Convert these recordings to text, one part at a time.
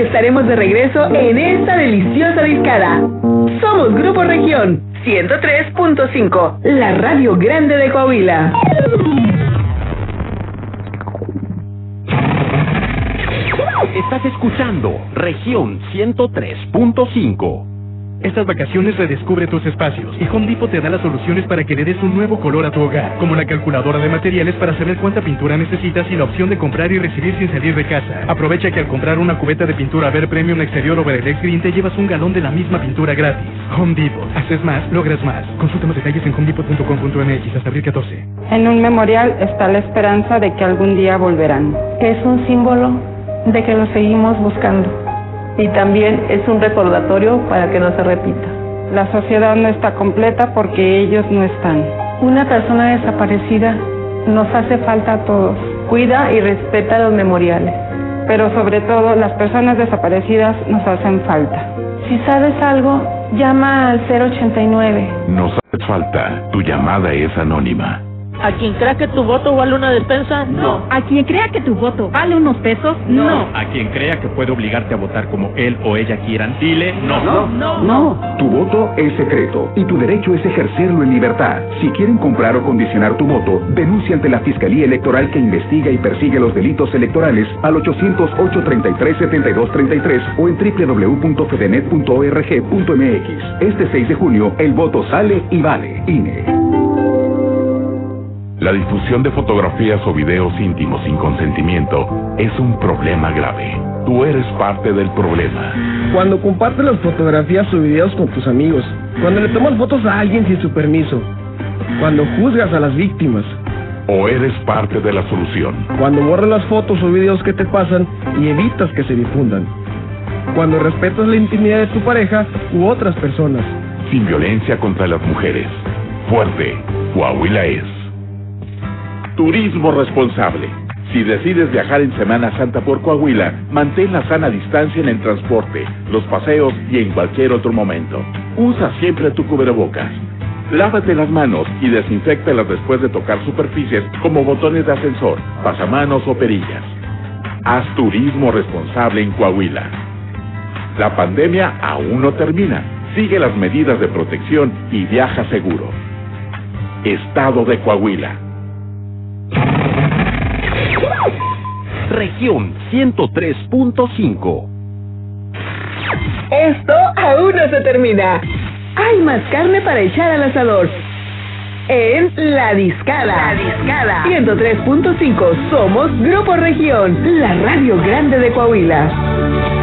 estaremos de regreso en esta deliciosa discada. Somos Grupo Región 103.5, la radio grande de Coahuila. Estás escuchando región 103.5. Estas vacaciones redescubre tus espacios y Home Depot te da las soluciones para que le des un nuevo color a tu hogar, como la calculadora de materiales para saber cuánta pintura necesitas y la opción de comprar y recibir sin salir de casa. Aprovecha que al comprar una cubeta de pintura Ver Premium Exterior o Verelex Green te llevas un galón de la misma pintura gratis. Home Depot. Haces más, logras más. Consulta más detalles en homedepot.com.mx hasta abril 14. En un memorial está la esperanza de que algún día volverán. Es un símbolo de que lo seguimos buscando. Y también es un recordatorio para que no se repita. La sociedad no está completa porque ellos no están. Una persona desaparecida nos hace falta a todos. Cuida y respeta los memoriales. Pero sobre todo las personas desaparecidas nos hacen falta. Si sabes algo, llama al 089. Nos hace falta. Tu llamada es anónima. ¿A quien crea que tu voto vale una despensa? No. A quien crea que tu voto vale unos pesos, no. A quien crea que puede obligarte a votar como él o ella quieran, dile no. No, no, no. Tu voto es secreto y tu derecho es ejercerlo en libertad. Si quieren comprar o condicionar tu voto, denuncia ante la Fiscalía Electoral que investiga y persigue los delitos electorales al 808-33-7233 o en www.fedenet.org.mx. Este 6 de junio, el voto sale y vale. INE. La difusión de fotografías o videos íntimos sin consentimiento es un problema grave. Tú eres parte del problema. Cuando compartes las fotografías o videos con tus amigos, cuando le tomas fotos a alguien sin su permiso, cuando juzgas a las víctimas, o eres parte de la solución. Cuando borras las fotos o videos que te pasan y evitas que se difundan. Cuando respetas la intimidad de tu pareja u otras personas. Sin violencia contra las mujeres. Fuerte, Coahuila es. Turismo responsable. Si decides viajar en Semana Santa por Coahuila, mantén la sana distancia en el transporte, los paseos y en cualquier otro momento. Usa siempre tu cubrebocas. Lávate las manos y desinfectalas después de tocar superficies como botones de ascensor, pasamanos o perillas. Haz turismo responsable en Coahuila. La pandemia aún no termina. Sigue las medidas de protección y viaja seguro. Estado de Coahuila. Región 103.5. Esto aún no se termina. Hay más carne para echar al asador. En La Discada. La Discada. 103.5. Somos Grupo Región, la radio grande de Coahuila.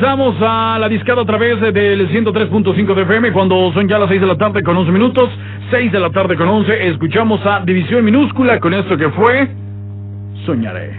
Regresamos a la discada a través del 103.5 de FM cuando son ya las 6 de la tarde con 11 minutos. 6 de la tarde con 11. Escuchamos a División Minúscula con esto que fue Soñaré.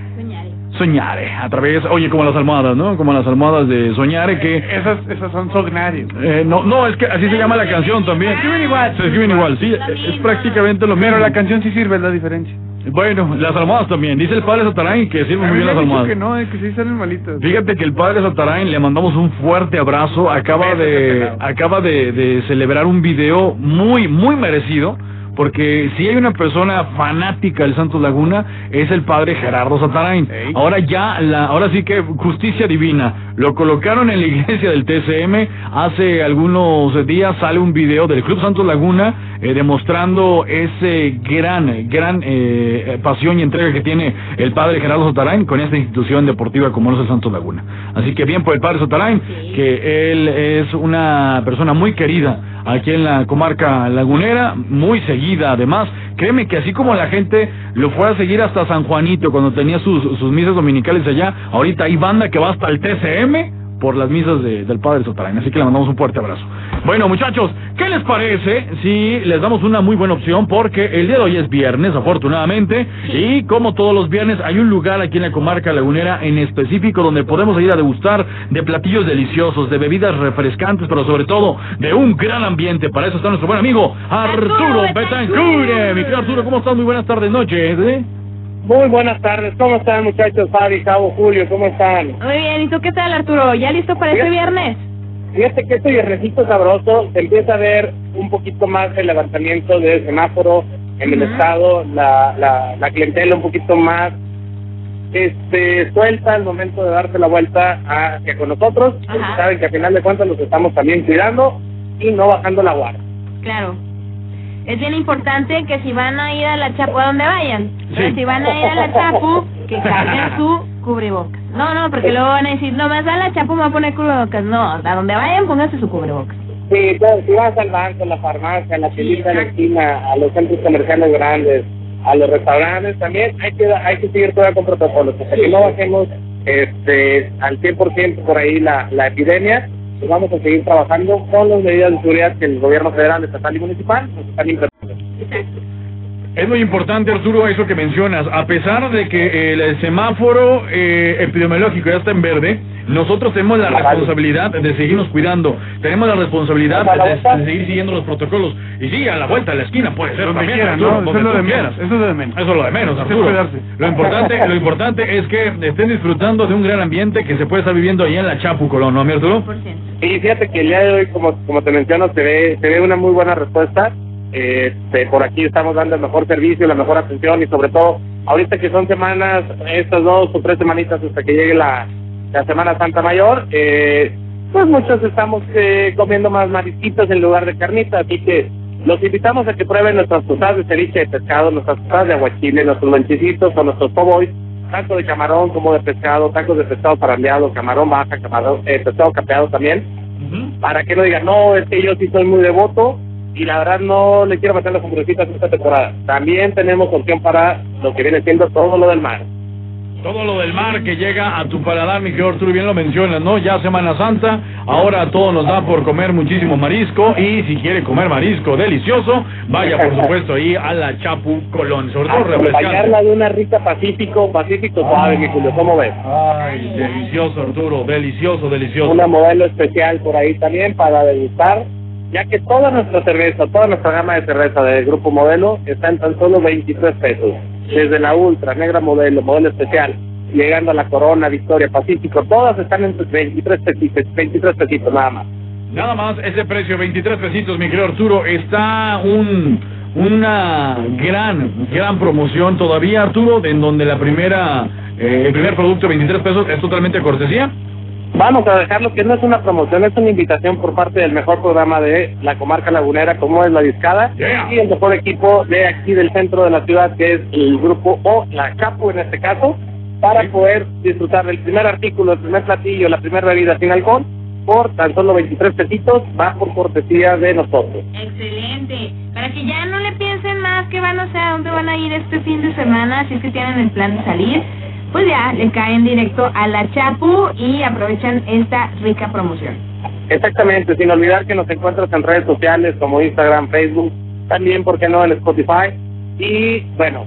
Soñare. a través, oye, como las almohadas, ¿no? Como las almohadas de Soñare que... Esas, esas son Sognari. Eh, no, no, es que así se llama la canción también. Se escriben igual. Se escriben igual, sí, es prácticamente lo mismo. Pero la canción sí sirve, es la diferencia. Bueno, las almohadas también. Dice el padre Satarain que sirven muy bien las almohadas. que no, es que sí salen malitas. Fíjate que el padre Satarain le mandamos un fuerte abrazo. Acaba de acaba de, de celebrar un video muy muy merecido porque si hay una persona fanática del Santos Laguna es el padre Gerardo Satarain. Ahora ya, la, ahora sí que justicia divina. Lo colocaron en la iglesia del TCM. Hace algunos días sale un video del Club Santos Laguna eh, demostrando ese gran, gran eh, pasión y entrega que tiene el padre Gerardo Satarain con esta institución deportiva como es el Santos Laguna. Así que bien por el padre Satarain, que él es una persona muy querida aquí en la comarca lagunera, muy seguida además. Créeme que así como la gente lo fue a seguir hasta San Juanito cuando tenía sus, sus misas dominicales allá, ahorita hay banda que va hasta el TCM por las misas del Padre Sotarain. Así que le mandamos un fuerte abrazo. Bueno, muchachos, ¿qué les parece si les damos una muy buena opción? Porque el día de hoy es viernes, afortunadamente, y como todos los viernes, hay un lugar aquí en la comarca lagunera en específico donde podemos ir a degustar de platillos deliciosos, de bebidas refrescantes, pero sobre todo de un gran ambiente. Para eso está nuestro buen amigo Arturo Betancure. Mi querido Arturo, ¿cómo estás? Muy buenas tardes, noches. ¿eh? Muy buenas tardes, ¿cómo están muchachos? Fabi, Cabo, Julio, ¿cómo están? Muy bien, ¿y tú qué tal Arturo? ¿Ya listo para este viernes? Fíjate que este viernesito sabroso se empieza a ver un poquito más el levantamiento del semáforo en el estado, la, la, la clientela un poquito más este suelta al momento de darse la vuelta hacia con nosotros, saben que al final de cuentas los estamos también cuidando y no bajando la guardia. Claro es bien importante que si van a ir a la Chapu, a donde vayan, si van a ir a la Chapu, que carguen su cubrebocas. No, no, porque luego van a decir, no, más a la Chapu me va a poner cubrebocas. No, a donde vayan, pónganse su cubrebocas. Sí, claro, si vas al banco, a la farmacia, a la tiendita de la esquina, a los centros comerciales grandes, a los restaurantes, también hay que hay que seguir todavía con protocolos. Hasta que no bajemos este, al 100% por ahí la, la epidemia, vamos a seguir trabajando con las medidas de seguridad que el gobierno federal, estatal y municipal están implementando. Es muy importante, Arturo, eso que mencionas. A pesar de que el semáforo eh, epidemiológico ya está en verde, nosotros tenemos la responsabilidad de seguirnos cuidando. Tenemos la responsabilidad de, seguir siguiendo los protocolos. Y sí, a la vuelta, a la esquina puede ser también, Arturo, Eso es lo de menos. Eso es lo de menos. Eso es lo de menos, Arturo. Lo importante, lo importante es que estén disfrutando de un gran ambiente que se puede estar viviendo ahí en la Chapu, Colón, ¿no, Arturo? Sí, fíjate que el día de hoy, como, como te menciono, se ve, se ve una muy buena respuesta Este, por aquí estamos dando el mejor servicio, la mejor atención y sobre todo, ahorita que son semanas, estas dos o tres semanitas hasta que llegue la, la Semana Santa Mayor, eh, pues muchos estamos eh, comiendo más marisquitos en lugar de carnitas, así que los invitamos a que prueben nuestras tostadas de ceviche de pescado, nuestras tostadas de aguachile, nuestros lonchecitos o nuestros poboys, tanto de camarón como de pescado, tacos de pescado parandeado, camarón baja, camarón, eh, pescado capeado también, para que no digan, no, es que yo sí soy muy devoto y la verdad no le quiero meter las hamburguesitas esta temporada. También tenemos opción para lo que viene siendo todo lo del mar. Todo lo del mar que llega a tu paladar, mi querido Arturo, bien lo mencionas, ¿no? Ya Semana Santa, ahora todo nos da por comer muchísimo marisco y si quiere comer marisco delicioso, vaya por supuesto ahí a la Chapu Colón, sobre todo. Acompañarla de una rica Pacífico, Pacífico suave, mi Julio, ¿cómo ves? Ay, delicioso Arturo, delicioso, delicioso. Una modelo especial por ahí también para degustar, ya que toda nuestra cerveza, toda nuestra gama de cerveza del Grupo Modelo está en tan solo 23 pesos. Desde la Ultra, Negra Modelo, Modelo Especial, llegando a la Corona, Victoria, Pacífico, todas están en 23 pesitos, 23 pesitos nada más. Nada más ese precio, 23 pesitos, mi querido Arturo, está un una gran, gran promoción todavía, Arturo, en donde la primera, eh, el primer producto, 23 pesos, es totalmente cortesía. Vamos a dejarlo que no es una promoción, es una invitación por parte del mejor programa de la comarca lagunera, como es la Discada, y el mejor equipo de aquí del centro de la ciudad, que es el grupo O, la Capu en este caso, para poder disfrutar del primer artículo, el primer platillo, la primera bebida sin alcohol, por tan solo 23 pesitos, va por cortesía de nosotros. Excelente. Para que ya no le piensen más que van, o sea, dónde van a ir este fin de semana, si es que tienen el plan de salir, pues ya le caen directo a la Chapu y aprovechan esta rica promoción. Exactamente, sin olvidar que nos encuentras en redes sociales como Instagram, Facebook, también, ¿por qué no?, en Spotify. Y bueno,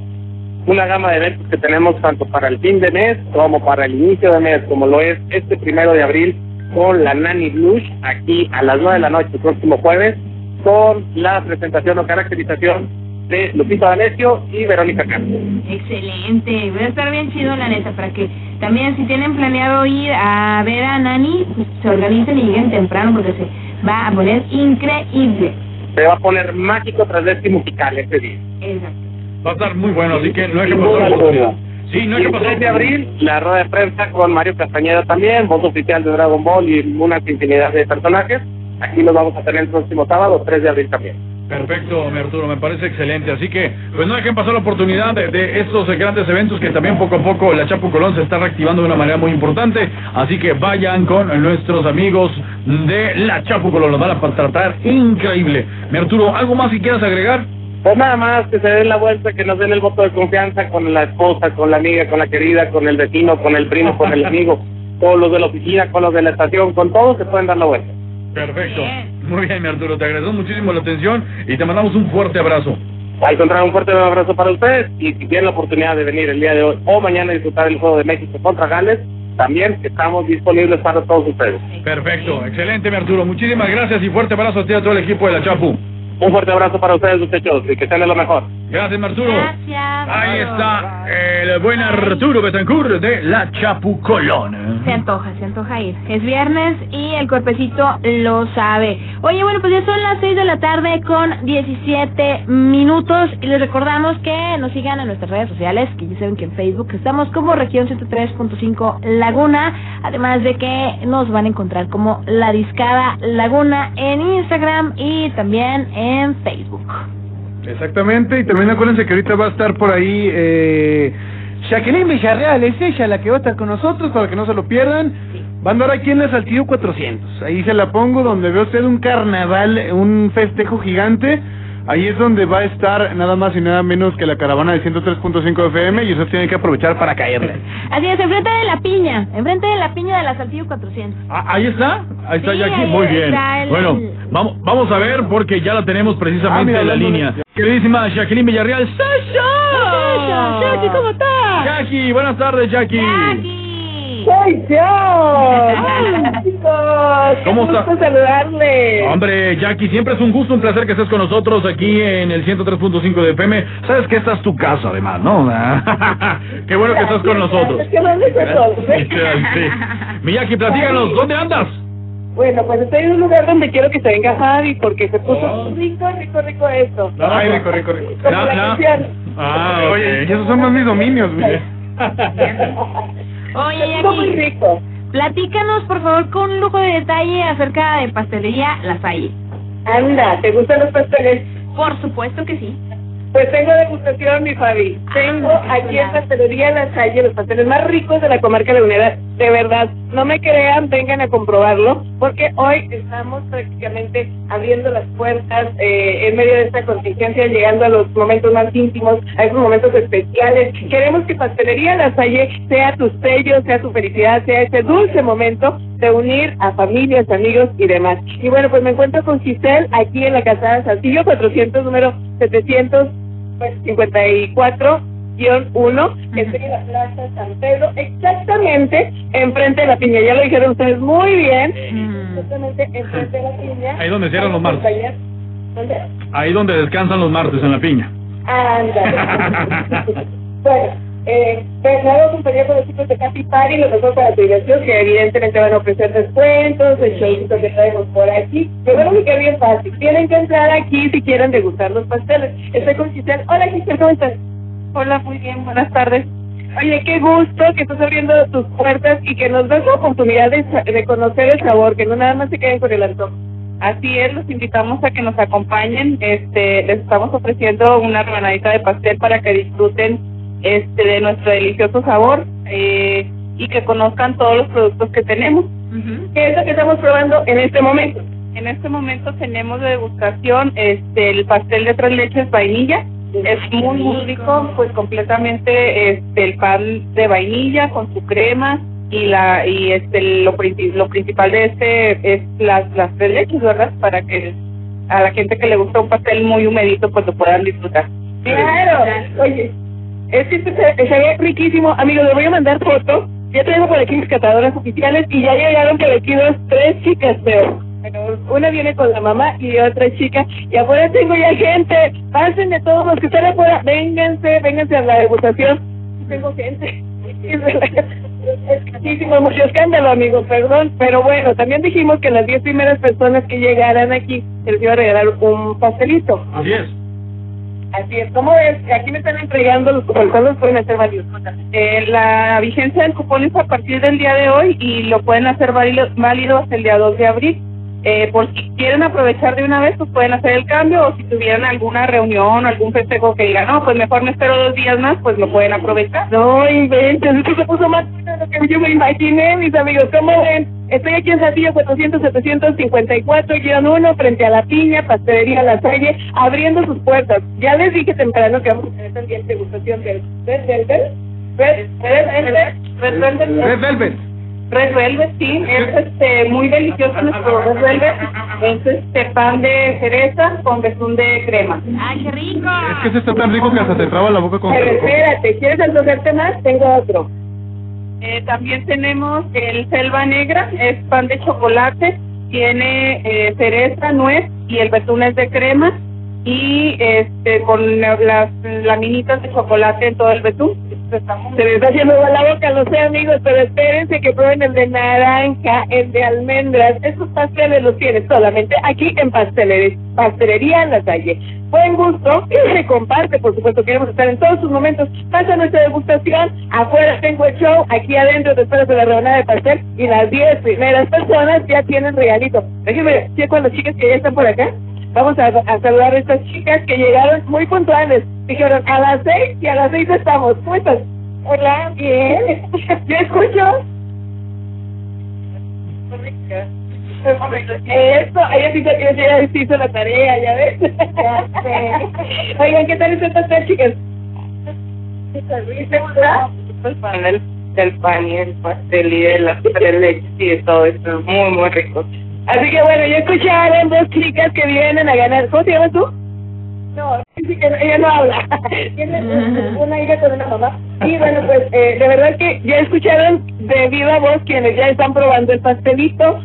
una gama de eventos que tenemos tanto para el fin de mes como para el inicio de mes, como lo es este primero de abril con la Nani Blush, aquí a las 9 de la noche, el próximo jueves, con la presentación o caracterización de Lupita D'Alessio y Verónica Castro. Excelente, va a estar bien chido la neta, para que también si tienen planeado ir a ver a Nani, pues, se organicen y lleguen temprano porque se va a poner increíble. Se va a poner mágico tras este musical este día. Exacto. Va a estar muy bueno, así que no hay que pasar oportunidad. Sí, no hay que el pasar 3 de abril, la rueda de prensa con Mario Castañeda también, voz oficial de Dragon Ball y una infinidad de personajes. Aquí los vamos a tener el próximo sábado, 3 de abril también. Perfecto, mi Arturo, me parece excelente. Así que, pues no dejen pasar la oportunidad de, de estos eh, grandes eventos que también poco a poco la Chapu Colón se está reactivando de una manera muy importante. Así que vayan con nuestros amigos de la Chapu Colón, los van a tratar increíble. Mi Arturo, ¿algo más que quieras agregar? Pues nada más que se den la vuelta, que nos den el voto de confianza con la esposa, con la amiga, con la querida, con el vecino, con el primo, con el amigo, con los de la oficina, con los de la estación, con todos se pueden dar la vuelta. Perfecto. Muy bien, mi Arturo, te agradecemos muchísimo la atención y te mandamos un fuerte abrazo. Al contrario, un fuerte abrazo para ustedes y si tienen la oportunidad de venir el día de hoy o mañana a disfrutar el juego de México contra Gales, también estamos disponibles para todos ustedes. Perfecto, excelente, mi Arturo. Muchísimas gracias y fuerte abrazo a ti y a todo el equipo de la Chapu. Un fuerte abrazo para ustedes, muchachos, y que de lo mejor. Gracias, Arturo. Gracias. Ahí está el buen Arturo Betancourt de la Chapu Colón. Se antoja, se antoja ir. Es viernes y el cuerpecito lo sabe. Oye, bueno, pues ya son las 6 de la tarde con 17 minutos y les recordamos que nos sigan en nuestras redes sociales, que ya saben que en Facebook estamos como región 103.5 Laguna, además de que nos van a encontrar como La Discada Laguna en Instagram y también en Facebook. Exactamente, y también acuérdense que ahorita va a estar por ahí eh, Jacqueline Villarreal, es ella la que va a estar con nosotros para que no se lo pierdan. Va a andar aquí en el Saltillo 400, ahí se la pongo donde ve usted un carnaval, un festejo gigante. Ahí es donde va a estar nada más y nada menos que la caravana de 103.5 FM y usted tiene que aprovechar para caerle. Así es, enfrente de la piña, enfrente de la piña de la Saltillo 400. Ah, ahí está, ahí está Sí, Jackie, ahí muy bien. el- Bueno, vamos, vamos a ver porque ya la tenemos Ah, precisamente mira, en la de- línea. Queridísima Jacqueline Villarreal, ¡Sasha! Jackie, ¿cómo estás? Jackie, buenas tardes, Jackie. ¡Soy yo! chicos! ¿Cómo ¡Qué está? gusto saludarles! Hombre, Jackie, siempre es un gusto, un placer que estés con nosotros aquí en el 103.5 de FM. Sabes que esta es tu casa, además, ¿no? Qué bueno que estás con nosotros. Es que ¿dónde están todos? Sí. Mi Jackie, platícanos, ¿dónde andas? Bueno, pues estoy en un lugar donde quiero que se venga Javi porque se puso rico, rico, rico esto. Ay, rico, rico, rico. Como la canción. Ah, Oye, y esos son más mis dominios, güey. Oye, Estuvo muy Jackie, rico. platícanos por favor con lujo de detalle acerca de pastelería La Salle. Anda, ¿te gustan los pasteles? Por supuesto que sí. Pues tengo degustación, mi Fabi. Tengo aquí en Pastelería La Salle los pasteles más ricos de la comarca lagunera. De verdad, no me crean, vengan a comprobarlo, porque hoy estamos prácticamente abriendo las puertas eh, en medio de esta contingencia, llegando a los momentos más íntimos, a esos momentos especiales. Queremos que Pastelería La Salle sea tu sello, sea tu felicidad, sea ese dulce momento de unir a familias, amigos y demás. Y bueno, pues me encuentro con Giselle aquí en la Casada Saltillo, 400, número 700. 54-1, estoy en la Plaza San Pedro, exactamente enfrente de la piña. Ya lo dijeron ustedes muy bien, exactamente enfrente de la piña. Ahí donde cierran los martes. ¿Dónde? Ahí donde descansan los martes, en la piña. Ándale. bueno, eh, Bernardo acompañado con los chicos de Capi Party, lo mejor para tu diversión, que evidentemente van a ofrecer descuentos, el showcito que traemos por aquí. Pero bueno, que bien fácil. Tienen que entrar aquí si quieren degustar los pasteles. Estoy con Giselle. Hola Giselle, ¿cómo estás? Hola, muy bien, buenas tardes. Oye, qué gusto que estás abriendo tus puertas y que nos das la oportunidad de, de conocer el sabor, que no nada más se queden con el antojo. Así es, los invitamos a que nos acompañen. Este, les estamos ofreciendo una rebanadita de pastel para que disfruten este de nuestro delicioso sabor eh, y que conozcan todos los productos que tenemos. ¿Qué es lo que estamos probando en este momento? En este momento tenemos de degustación este el pastel de tres leches vainilla. Es muy muy rico, pues completamente este el pan de vainilla con su crema y la y este lo, lo principal de este es las las tres leches, ¿verdad? Para que a la gente que le gusta un pastel muy humedito pues lo puedan disfrutar. Claro. Oye, este se, se ve riquísimo. Amigos, les voy a mandar fotos. Ya tengo por aquí mis catadoras oficiales y ya llegaron por aquí dos, tres chicas, pero bueno, una viene con la mamá y otra chica. Y afuera tengo ya gente. Pásenme todos los que están afuera. Vénganse, vénganse a la degustación. Tengo gente. Es muchísimo, mucho escándalo, amigos, perdón. Pero bueno, también dijimos que las 10 primeras personas que llegaran aquí se les iba a regalar un pastelito. Así es. Así es, ¿cómo es? Aquí me están entregando los cupones, ¿cuándo pueden hacer varios? Eh, la vigencia del cupón es a partir del día de hoy y lo pueden hacer válido, válido hasta el día 2 de abril. Eh, por si quieren aprovechar de una vez, pues pueden hacer el cambio o si tuvieran alguna reunión, algún festejo que digan, no, pues mejor me espero dos días más, pues lo pueden aprovechar. No inventes, esto se puso más de lo que yo me imaginé, mis amigos. ¿Cómo ven? Estoy aquí en Saltillo 400 754 1 frente a la piña, pastelería La Salle, abriendo sus puertas. Ya les dije temprano que vamos a tener también degustación del Red Velvet. Red Velvet. Red Velvet. Red Velvet. Red Velvet, sí, es este, muy delicioso nuestro Red Velvet. Es este pan de cereza con betún de crema. ¡Ay, qué rico! Es que ese está tan rico que hasta te traba la boca con Pero espérate, ¿quieres antojarte más? Tengo otro. Eh, también tenemos el selva negra, es pan de chocolate, tiene eh, cereza, nuez y el betún es de crema y este con la- las laminitas de chocolate en todo el betún. Se me está haciendo la boca, lo sé amigos, pero espérense que prueben el de naranja, el de almendras. Esos pasteles los tienes solamente aquí en Pastelería, Pastelería en la Salle. Buen gusto y se comparte, por supuesto, queremos estar en todos sus momentos. Pasa nuestra degustación, afuera tengo el show, aquí adentro te esperas de la rebanada de pastel y las 10 primeras personas ya tienen regalito. Déjenme checo a las chicas que ya están por acá. Vamos a, a saludar a estas chicas que llegaron muy puntuales. Dijeron a las seis y a las seis estamos. ¿Cómo estás? Hola, bien. ¿Yo escucho? Eso, ella sí, ella sí hizo la tarea, ¿ya ves? Oigan, ¿qué tal están estas chicas? ¿Segura? El pan del, del pan y el pastel y de las tres leches y de todo esto, muy, muy rico. Así que bueno, ya escucharon dos chicas que vienen a ganar. ¿Cómo te llamas tú? No, sí ella no habla. Tiene una hija con una mamá. Y bueno, pues eh, de verdad que ya escucharon de viva voz quienes ya están probando el pastelito.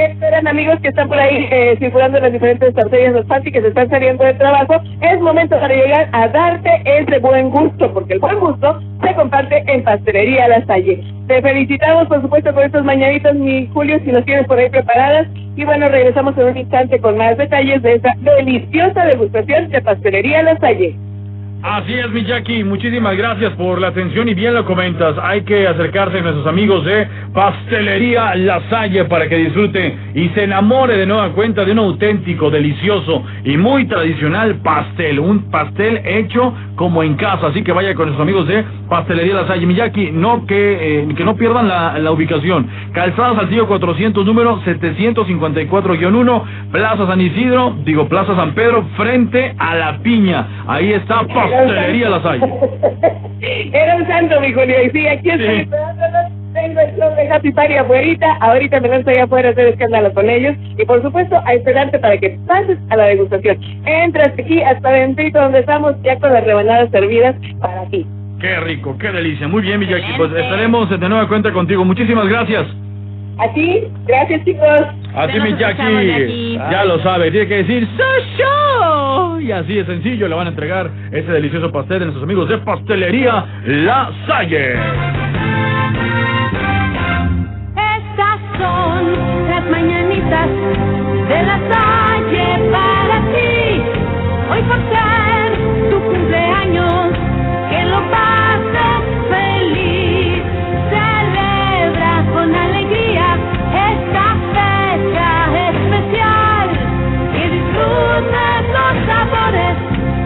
¿Qué esperan amigos que están por ahí eh, circulando las diferentes arterias del y que se están saliendo de trabajo? Es momento para llegar a darte ese buen gusto, porque el buen gusto se comparte en Pastelería La Salle. Te felicitamos, por supuesto, por estos mañanitos, mi Julio, si los tienes por ahí preparadas. Y bueno, regresamos en un instante con más detalles de esta deliciosa degustación de Pastelería La Salle. Así es, mi Jackie. Muchísimas gracias por la atención y bien lo comentas. Hay que acercarse a nuestros amigos de Pastelería La Salle para que disfrute y se enamore de nueva cuenta de un auténtico, delicioso y muy tradicional pastel. Un pastel hecho como en casa. Así que vaya con nuestros amigos de Pastelería La Salle. Miyaki, no que, eh, que no pierdan la, la ubicación. Calzada Saltillo 400, número 754-1, Plaza San Isidro, digo Plaza San Pedro, frente a la piña. Ahí está Pastelería La Salle. Era un santo, mi Julio. Y sí, aquí estoy Tengo el show de Happy Party afuera. Ahorita me lanzo allá afuera a hacer escándalo con ellos. Y por supuesto, a esperarte para que pases a la degustación. Entras aquí hasta adentro donde estamos ya con las rebanadas servidas para ti. Qué rico, qué delicia. Muy bien, Miyaki. Pues estaremos de nueva cuenta contigo. Muchísimas gracias. A ti, gracias chicos. A ti, Miyaki. Ya lo sabe, tiene que decir ¡Sasho! Y así de sencillo le van a entregar ese delicioso pastel a nuestros amigos de Pastelería La Salle. Estas son las mañanitas de la Salle para ti. Hoy por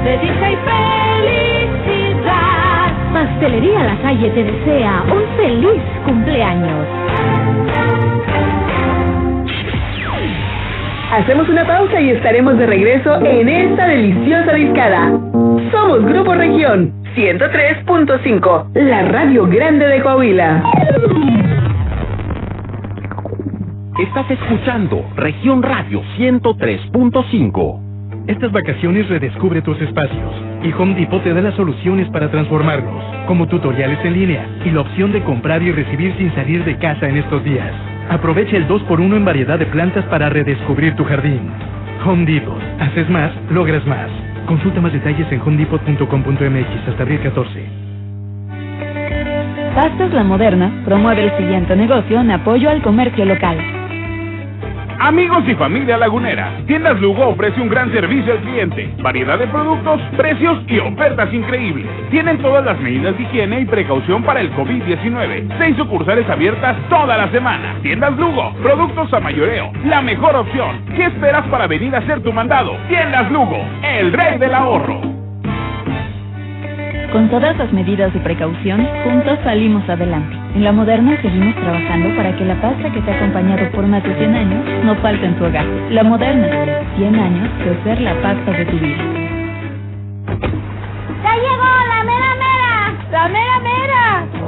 de dicha y felicidad. Pastelería La Salle te desea un feliz cumpleaños. Hacemos una pausa y estaremos de regreso en esta deliciosa discada. Somos Grupo Región 103.5, la radio grande de Coahuila. Estás escuchando Región Radio 103.5. Estas vacaciones redescubre tus espacios y Home Depot te da las soluciones para transformarlos, como tutoriales en línea y la opción de comprar y recibir sin salir de casa en estos días. Aprovecha el 2x1 en variedad de plantas para redescubrir tu jardín. Home Depot. Haces más, logras más. Consulta más detalles en homedepot.com.mx hasta abril 14. Pastas La Moderna promueve el siguiente negocio en apoyo al comercio local. Amigos y familia lagunera, Tiendas Lugo ofrece un gran servicio al cliente, variedad de productos, precios y ofertas increíbles. Tienen todas las medidas de higiene y precaución para el COVID-19. Seis sucursales abiertas toda la semana. Tiendas Lugo, productos a mayoreo, la mejor opción. ¿Qué esperas para venir a hacer tu mandado? Tiendas Lugo, el rey del ahorro. Con todas las medidas de precaución, juntos salimos adelante. En la Moderna seguimos trabajando para que la pasta que te ha acompañado por más de 100 años no falte en tu hogar. La Moderna, 100 años de ser la pasta de tu vida. ¡Ya llegó la mera mera! ¡La mera mera!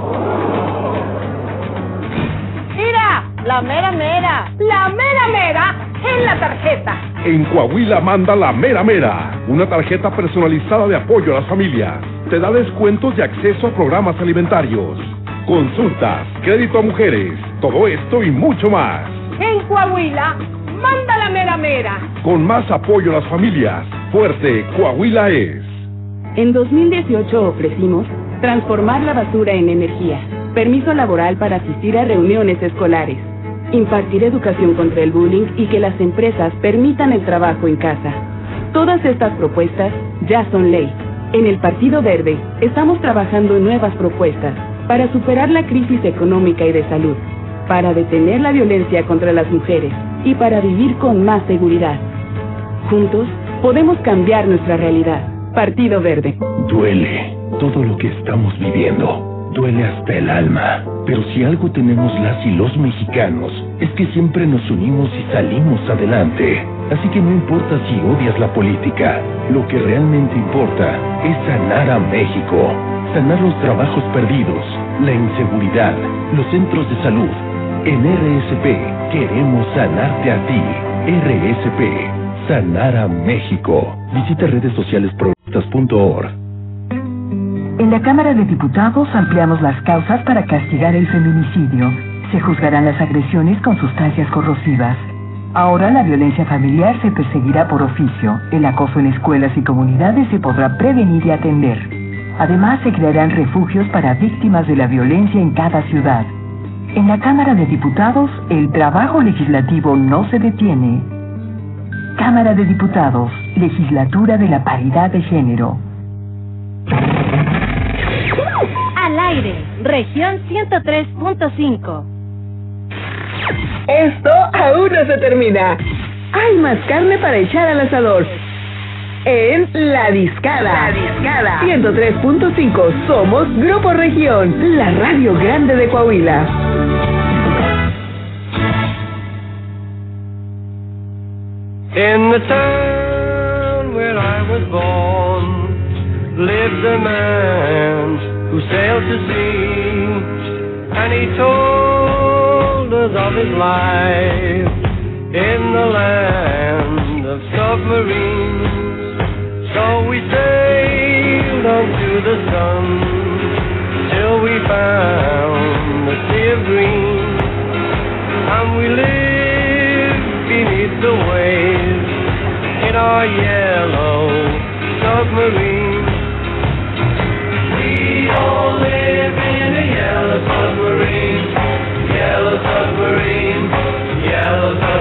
¡La mera mera! ¡La mera mera en la tarjeta! En Coahuila manda la Mera Mera, una tarjeta personalizada de apoyo a las familias. Te da descuentos de acceso a programas alimentarios, consultas, crédito a mujeres, todo esto y mucho más. En Coahuila, manda la mera mera. Con más apoyo a las familias, fuerte Coahuila es. En 2018 ofrecimos transformar la basura en energía, permiso laboral para asistir a reuniones escolares, impartir educación contra el bullying y que las empresas permitan el trabajo en casa. Todas estas propuestas ya son ley. En el Partido Verde estamos trabajando en nuevas propuestas para superar la crisis económica y de salud, para detener la violencia contra las mujeres y para vivir con más seguridad. Juntos podemos cambiar nuestra realidad. Partido Verde. Duele todo lo que estamos viviendo. Duele hasta el alma. Pero si algo tenemos las y los mexicanos, es que siempre nos unimos y salimos adelante. Así que no importa si odias la política, lo que realmente importa es sanar a México. Sanar los trabajos perdidos, la inseguridad, los centros de salud. En RSP queremos sanarte a ti. RSP, sanar a México. Visita redes sociales En la Cámara de Diputados ampliamos las causas para castigar el feminicidio. Se juzgarán las agresiones con sustancias corrosivas. Ahora la violencia familiar se perseguirá por oficio. El acoso en escuelas y comunidades se podrá prevenir y atender. Además, se crearán refugios para víctimas de la violencia en cada ciudad. En la Cámara de Diputados, el trabajo legislativo no se detiene. Cámara de Diputados, Legislatura de la Paridad de Género. Al aire, región 103.5. Esto aún no se termina. Hay más carne para echar al asador. En La Discada. La Discada. 103.5. Somos Grupo Región, la radio grande de Coahuila. In the town where I was born lived a man who sailed to sea, and he told of his life in the land of submarines. So we sailed onto the sun till we found the sea of green, and we lived beneath the waves in our yellow submarine. We all live in a yellow submarine,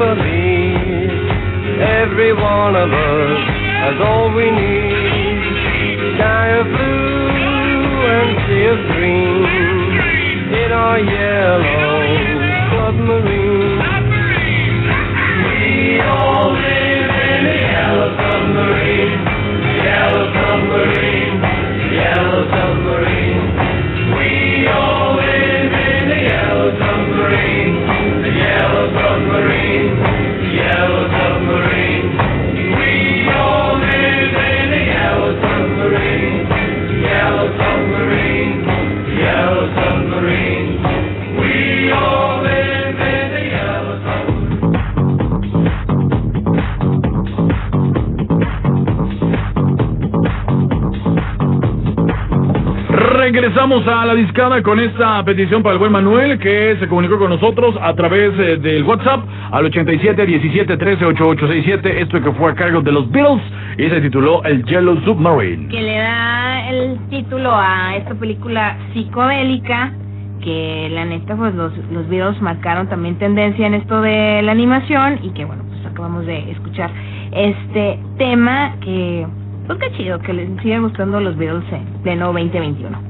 of ease, every one of us has all we need. Sky of blue and sea of green in our yellow Regresamos a la discada con esta petición para el buen Manuel que se comunicó con nosotros a través eh, del WhatsApp al 87 17 13 8867. Esto que fue a cargo de los Beatles y se tituló El Yellow Submarine. que le da el título a esta película psicodélica que la neta pues los los videos marcaron también tendencia en esto de la animación y que bueno pues acabamos de escuchar este tema que pues qué chido que les sigan gustando los videos en pleno 2021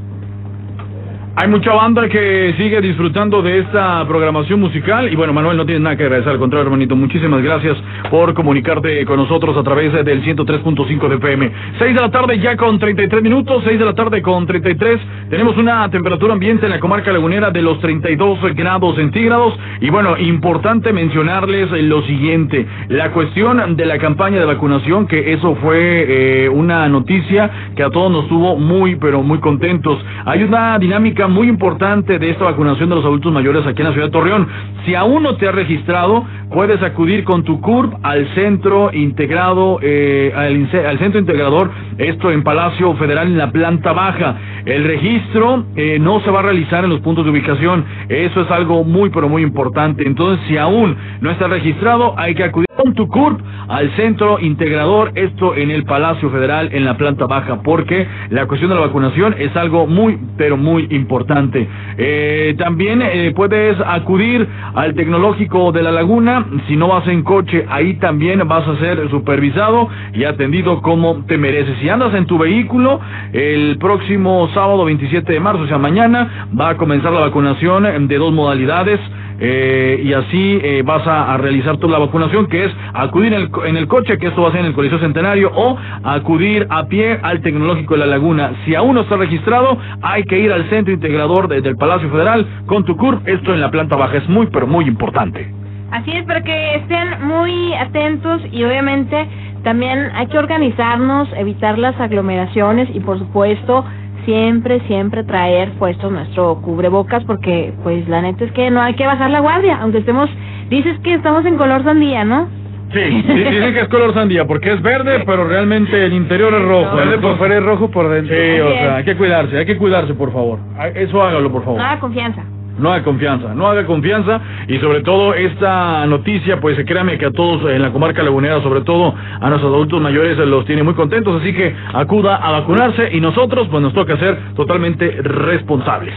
Hay mucha banda que sigue disfrutando de esta programación musical y bueno, Manuel no tiene nada que agradecer, al contrario, hermanito, muchísimas gracias por comunicarte con nosotros a través del 103.5 de FM. 6 de la tarde ya con 33 minutos, 6 de la tarde con 33. Tenemos una temperatura ambiente en la comarca lagunera de los 32 grados centígrados y bueno, importante mencionarles lo siguiente, la cuestión de la campaña de vacunación, que eso fue eh, una noticia que a todos nos tuvo muy, pero muy contentos. Hay una dinámica muy importante de esta vacunación de los adultos mayores aquí en la ciudad de Torreón. Si aún no te has registrado, puedes acudir con tu CURP al centro integrado, eh, al, centro integrador, esto en Palacio Federal en la planta baja. El registro eh, no se va a realizar en los puntos de ubicación. Eso es algo muy, pero muy importante. Entonces, si aún no estás registrado, hay que acudir con tu CURP al centro integrador, esto en el Palacio Federal, en la planta baja, porque la cuestión de la vacunación es algo muy, pero muy importante. Eh, también eh, puedes acudir al tecnológico de la laguna, si no vas en coche, ahí también vas a ser supervisado y atendido como te mereces. Si andas en tu vehículo, el próximo sábado 27 de marzo, o sea, mañana, va a comenzar la vacunación de dos modalidades. Eh, y así eh, vas a, realizar toda la vacunación, que es acudir en el, en el coche, que esto va a ser en el Coliseo Centenario, o acudir a pie al Tecnológico de la Laguna. Si aún no está registrado, hay que ir al Centro Integrador de- del Palacio Federal con tu CURP, esto en la planta baja, es muy, pero muy importante. Así es, para que estén muy atentos y obviamente también hay que organizarnos, evitar las aglomeraciones y por supuesto siempre, siempre traer puesto nuestro cubrebocas porque pues la neta es que no hay que bajar la guardia, aunque estemos, dices que estamos en color sandía, ¿no? Sí, dicen que es color sandía, porque es verde, pero realmente el interior es rojo. Verde por fuera y rojo por dentro. Sí, o sea, es. hay que cuidarse, hay que cuidarse, por favor. Ay, Eso hágalo, por favor. Nada, confianza. No haga confianza, no haga confianza. Y sobre todo esta noticia, pues créame que a todos en la comarca lagunera, sobre todo a nuestros adultos mayores, los tiene muy contentos, así que acuda a vacunarse y nosotros pues nos toca ser totalmente responsables.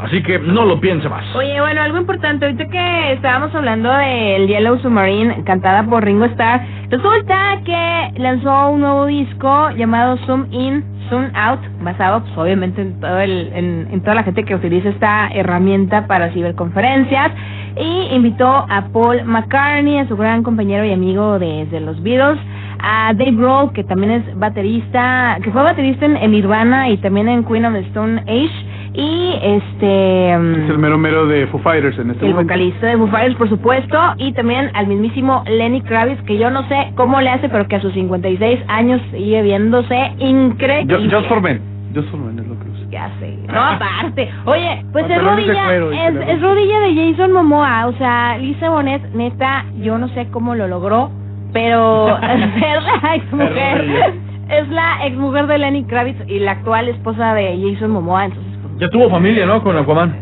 Así que no lo piense más. Oye, bueno, algo importante, ahorita que estábamos hablando del Yellow Submarine, cantada por Ringo Starr, resulta que lanzó un nuevo disco llamado Zoom In, Zoom Out, basado pues, obviamente en, todo el, en, toda la gente que utiliza esta herramienta para ciberconferencias, y invitó a Paul McCartney, a su gran compañero y amigo desde los Beatles, a Dave Grohl, que también es baterista, que fue baterista en, en Nirvana y también en Queen of the Stone Age, y este... Es el mero mero de Foo Fighters en este el momento. vocalista de Foo Fighters, por supuesto, y también al mismísimo Lenny Kravitz, que yo no sé cómo le hace, pero que a sus 56 años sigue viéndose increíble. For Men. Just for Men es lo que. Ya sé. No, aparte. Oye, pues es rodilla, cuero es, rodilla de Jason Momoa. O sea, Lisa Bonet, neta, yo no sé cómo lo logró, pero es la exmujer. Es la exmujer de Lenny Kravitz y la actual esposa de Jason Momoa. Entonces, Ya tuvo familia, ¿no? Con Aquaman.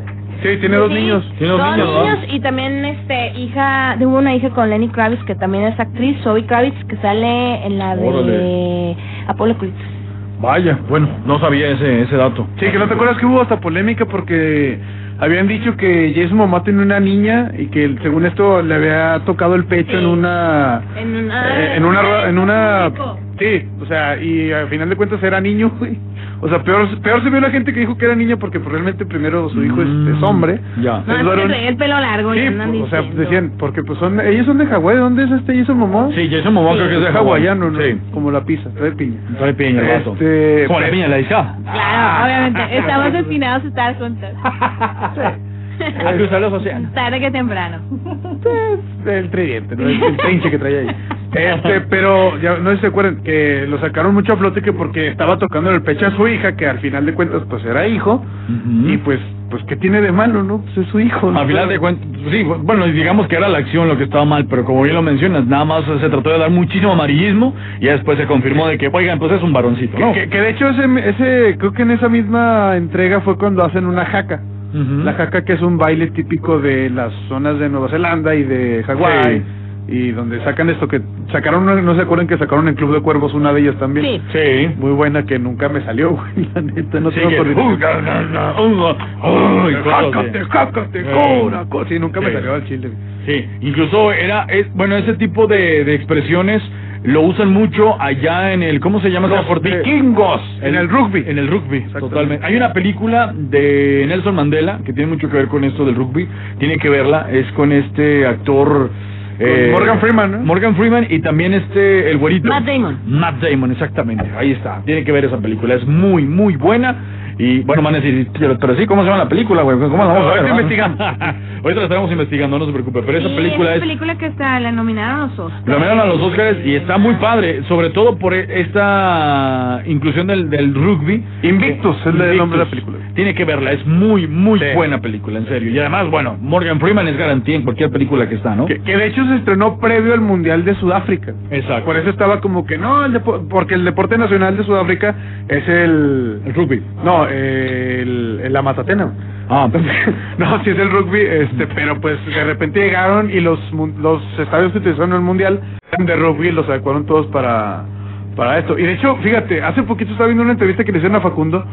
Sí, tiene dos Sí, niños. Tiene dos Dos niños, y también este hija, tuvo una hija con Lenny Kravitz que también es actriz, Zoe Kravitz, que sale en la de Órale. Apollo Creed. Vaya, bueno, no sabía ese, ese dato. Sí, que no te acuerdas que hubo hasta polémica porque habían dicho que Jason Momoa tenía una niña y que según esto le había tocado el pecho en una En una eh, en una ro- en una sí, o sea, y al final de cuentas era niño, güey. O sea, peor peor se vio la gente que dijo que era niño porque pues, realmente primero su hijo es, es hombre. Ya. No, es que traía el pelo largo Sí, andan o sea, decían, porque pues son, ellos son de Hawái, ¿de dónde es este Jason Momoa? Sí, Jason Momoa creo que es de Hawái. hawaiano, ¿no? Sí. Como la pizza, trae piña. Trae piña el. Este, Como la pero- piña, la dicha. Claro, obviamente. Estamos destinados a estar juntos. A cruzar los océanos. Tarde que temprano. el tridente, ¿no? el, el trinche que traía ahí. Este, pero ya no sé si se acuerdan que lo sacaron mucho a flote que porque estaba tocando en el pecho a su hija, que al final de cuentas pues era hijo, y pues pues qué tiene de malo, ¿no? Pues es su hijo. ¿no? A final de cuentas, sí, bueno, digamos que era la acción lo que estaba mal, pero como bien lo mencionas, nada más se trató de dar muchísimo amarillismo y después se confirmó de que, oigan, pues es un varoncito, ¿no? Que, que de hecho ese, ese, creo que en esa misma entrega fue cuando hacen una jaca. Ujú. La jaca que es un baile típico de las zonas de Nueva Zelanda y de Hawái. Y donde sacan esto que sacaron, no se acuerdan que sacaron en Club de Cuervos una de ellas también. Sí. Sí. Muy buena que nunca me salió, güey, la neta, no Sí, tengo. Jácate, jácate, Sí. cora, co- Sí, nunca me Sí. salió al chile. Sí, incluso era, es, bueno, ese tipo de, de expresiones lo usan mucho allá en el, ¿cómo se llama? Los deporte? vikingos, en el rugby. En el rugby, totalmente. Hay una película de Nelson Mandela que tiene mucho que ver con esto del rugby. Tiene que verla, es con este actor. eh, Morgan Freeman, ¿no? Morgan Freeman y también este, el güerito. Matt Damon. Matt Damon, exactamente. Ahí está. Tiene que ver esa película. Es muy, muy buena. Y bueno, van a decir, pero, pero sí, ¿cómo se llama la película, güey? ¿Cómo la vamos a ver? Investigamos. Ahorita la estamos investigando, no se preocupe. Pero esa película esa es. película que está, la nominaron a los Oscars. Lo nominaron a los Oscars y está muy padre, sobre todo por e- esta inclusión del, del rugby. Invictus es el nombre de la película. Tiene que verla, es muy, muy Sí. buena película, en serio. Y además, bueno, Morgan Freeman es garantía en cualquier película que está, ¿no? Que, que de hecho se estrenó previo al Mundial de Sudáfrica. Exacto. Por eso estaba como que no, el porque el deporte nacional de Sudáfrica es el... El rugby. No, el, el- la matatena. Ah, no, sí es el rugby, este, pero pues de repente llegaron y los los estadios que utilizaron en el mundial de rugby los adecuaron todos para para esto. Y de hecho, fíjate, hace poquito estaba viendo una entrevista que le hicieron a Facundo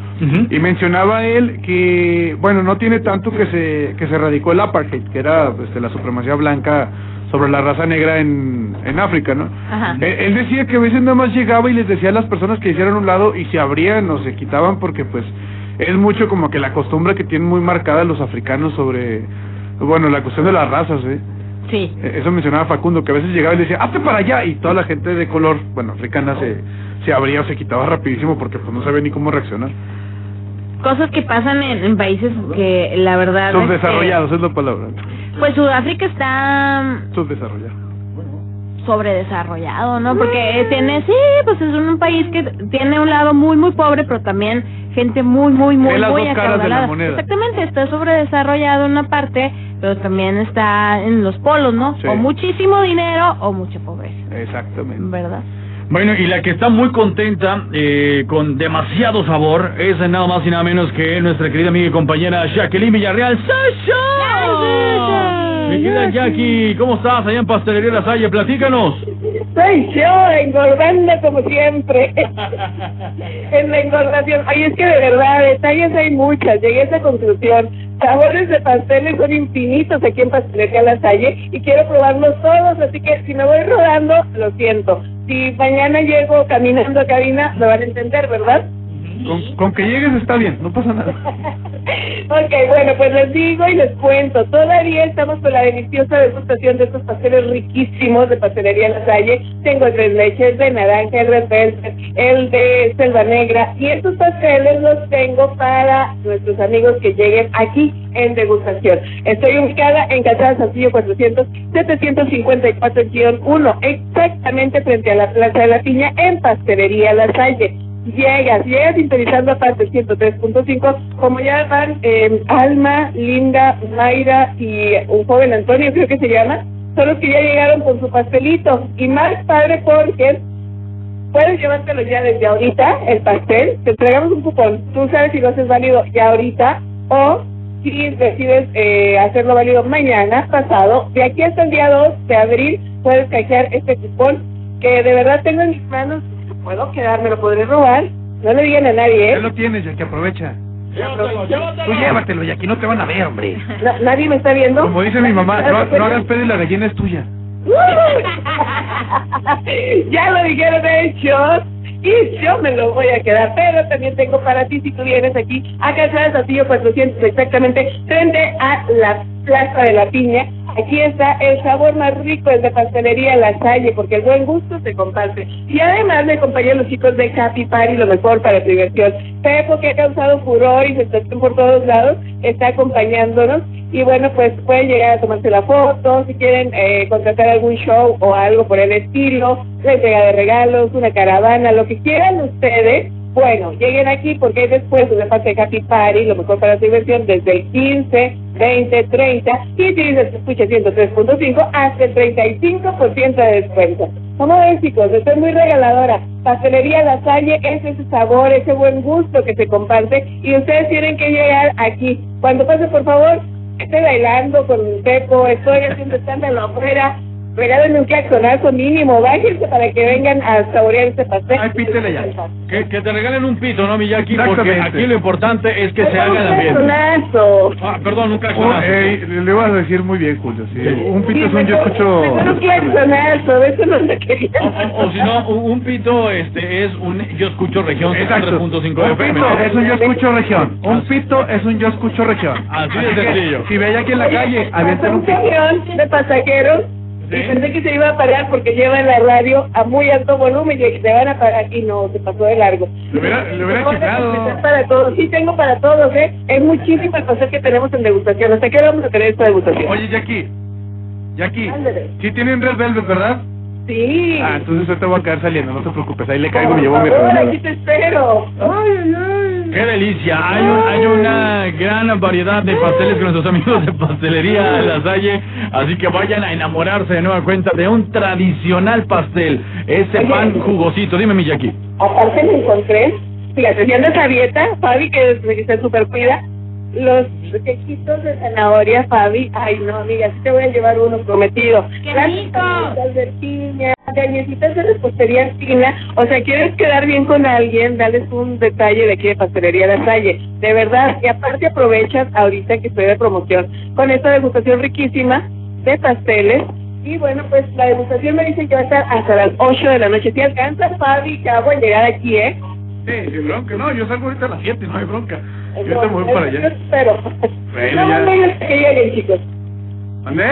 y mencionaba él que, bueno, no tiene tanto que se que se radicó el apartheid, que era este, la supremacía blanca sobre la raza negra en, en África, ¿no? Ajá. Él, él decía que a veces nada más llegaba y les decía a las personas que hicieran un lado y se abrían o se quitaban porque pues es mucho como que la costumbre que tienen muy marcada los africanos sobre, bueno, la cuestión de las razas, ¿eh? Sí. Eh, Eso mencionaba Facundo, que a veces llegaba y le decía, hazte para allá, y toda la gente de color, bueno, africana se, se abría o se quitaba rapidísimo porque pues no sabía ni cómo reaccionar. Cosas que pasan en, en países que la verdad... Son este, desarrollados, es la palabra. Pues Sudáfrica está Subdesarrollado. sobredesarrollado, ¿no? Porque tiene, sí, pues es un país que tiene un lado muy, muy pobre, pero también gente muy, muy, muy, las muy dos caras de la acaudalada. moneda. Exactamente, está sobredesarrollado en una parte, pero también está en los polos, ¿no? Sí. O muchísimo dinero o mucha pobreza, Exactamente. ¿verdad? Bueno, y la que está muy contenta, eh, con demasiado sabor, es nada más y nada menos que nuestra querida amiga y compañera Jacqueline Villarreal. ¡Sasha! Mi querida Jackie, ¿cómo estás allá en Pastelería La Salle? Platícanos. Soy yo, engordando como siempre. en la engordación. Oye, es que de verdad, detalles hay muchas. Llegué a esa conclusión. Sabores de pasteles son infinitos aquí en Pastelería La Salle y quiero probarlos todos, así que si me voy rodando, lo siento. Si mañana llego caminando a cabina, me van a entender, ¿verdad? Con, que llegues está bien, no pasa nada. Ok, bueno, pues les digo y les cuento. Todavía estamos con la deliciosa degustación de estos pasteles riquísimos de Pastelería La Salle. Tengo tres leches de naranja, el red velvet, el de selva negra. Y estos pasteles los tengo para nuestros amigos que lleguen aquí en degustación. Estoy ubicada en Calzada Saltillo 400, 754-1, exactamente frente a la Plaza de la Piña en Pastelería La Salle llegas, llegas sintonizando aparte el 103.5, como ya van eh, Alma, Linda, Mayra y un joven Antonio, creo que se llama, son los que ya llegaron con su pastelito. Y más padre porque puedes llevártelo ya desde ahorita, el pastel, te entregamos un cupón, tú sabes si lo haces válido ya ahorita o si decides eh, hacerlo válido mañana, pasado, de aquí hasta el día 2 de abril puedes canjear este cupón que de verdad tengo en mis manos puedo quedar, me lo podré robar. No le digan a nadie, Ya ¿eh? lo tienes, ya que aprovecha. Aprovecho. Tú llévatelo, y aquí no te van a ver, hombre. Na- ¿Nadie me está viendo? Como dice mi mamá, no, no hagas pedo y la gallina es tuya. ya lo dijeron hechos y yo me lo voy a quedar, pero también tengo para ti si tú vienes aquí a Calzada Saltillo 400 exactamente frente a la Plaza de la Piña. Aquí está el sabor más rico, el de pastelería La Salle, porque el buen gusto se comparte. Y además me acompañan los chicos de Happy Party, lo mejor para tu diversión. Pepo, que ha causado furor y sensación por todos lados, está acompañándonos. Y bueno, pues pueden llegar a tomarse la foto, si quieren eh, contratar algún show o algo por el estilo, la entrega de regalos, una caravana, lo que quieran ustedes. Bueno, lleguen aquí porque hay descuentos de de Happy Party, lo mejor para tu diversión, desde el 15, 20, 30 y si que escucha 103.5 hasta el 35% de descuento. ¿Cómo ven chicos? Estoy muy regaladora. Pastelería La Salle es ese sabor, ese buen gusto que se comparte y ustedes tienen que llegar aquí. Cuando pase, por favor, estoy bailando con un Pepo, estoy haciendo escándalo afuera. Regálenme un claxonazo mínimo, bájense para que vengan a saborear este pastel. Ay, pítele ya. Que, que te regalen un pito, ¿no, Miyaki? Porque aquí lo importante es que se Un haga el ambiente. claxonazo. Ah, perdón, un Oh, claxonazo. ey, le vas a decir muy bien, Julio. Sí. Un pito es un yo escucho. Un claxonazo, eso no se quería. O, o si no, un, un pito este es un yo escucho región Exacto. 3.5 Un FM. pito es un yo escucho región. Un pito es un yo escucho región. Así de sencillo. Si ve aquí en la calle, avienten un un pito. camión de pasajeros y pensé que se iba a parar porque lleva la radio a muy alto volumen y se van a parar y no, se pasó de largo. Le hubiera, le hubiera empezar para todos. Sí, tengo para todos, ¿eh? Es muchísimo el que tenemos en degustación. ¿Hasta qué hora vamos a tener esta degustación? Oye, Jackie. Jackie. Ándale. Sí tienen Red Velvet, ¿verdad? Sí. Ah, entonces yo te voy a quedar saliendo, no te preocupes. Ahí le caigo y llevo mi rebanada. aquí te espero. Ay, ay, ay. Qué delicia. Hay, un- hay una gran variedad de pasteles con nuestros amigos de Pastelería La Salle. Así que vayan a enamorarse de nueva cuenta de un tradicional pastel. Ese pan jugosito. Dime, Miyaki. Aparte me encontré, fíjate, si andas a dieta, Fabi, que se, se super cuida, los quejitos de zanahoria, Fabi. Ay, no, amiga, sí te voy a llevar uno prometido. ¡Qué Las rico! galletitas de piña, galletitas de repostería fina. O sea, quieres quedar bien con alguien, dales un detalle de aquí de Pastelería La Salle. De verdad, y aparte aprovechas ahorita que estoy de promoción con esta degustación riquísima de pasteles. Y bueno, pues la degustación me dicen que va a estar hasta las 8 de la noche. Si alcanzas, Fabi, ya voy a llegar aquí, ¿eh? Sí, sin bronca. No, yo salgo ahorita a las 7, no hay bronca. Yo te voy para Yo allá. espero. Bueno, no ya. que lleguen, chicos. ¿Dónde?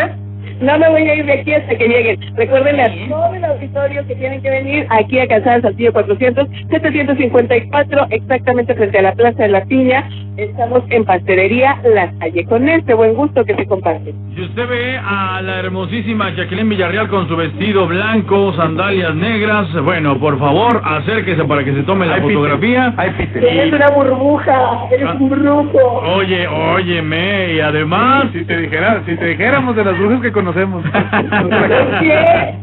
No me voy a ir de aquí hasta que lleguen. Recuerden a todo el auditorio que tienen que venir aquí a Calzada Saltillo 400, 754, exactamente frente a la Plaza de la Piña. Estamos en Pastelería La Salle. Con este buen gusto que se comparte. Si usted ve a la hermosísima Jacqueline Villarreal con su vestido blanco, sandalias negras, bueno, por favor, acérquese para que se tome la Ay, fotografía. Ay, Peter. Eres una burbuja, eres Ah. un brujo. Oye, óyeme, y además... Si te dijera, si te dijéramos de las brujas que conocemos. ¿Qué?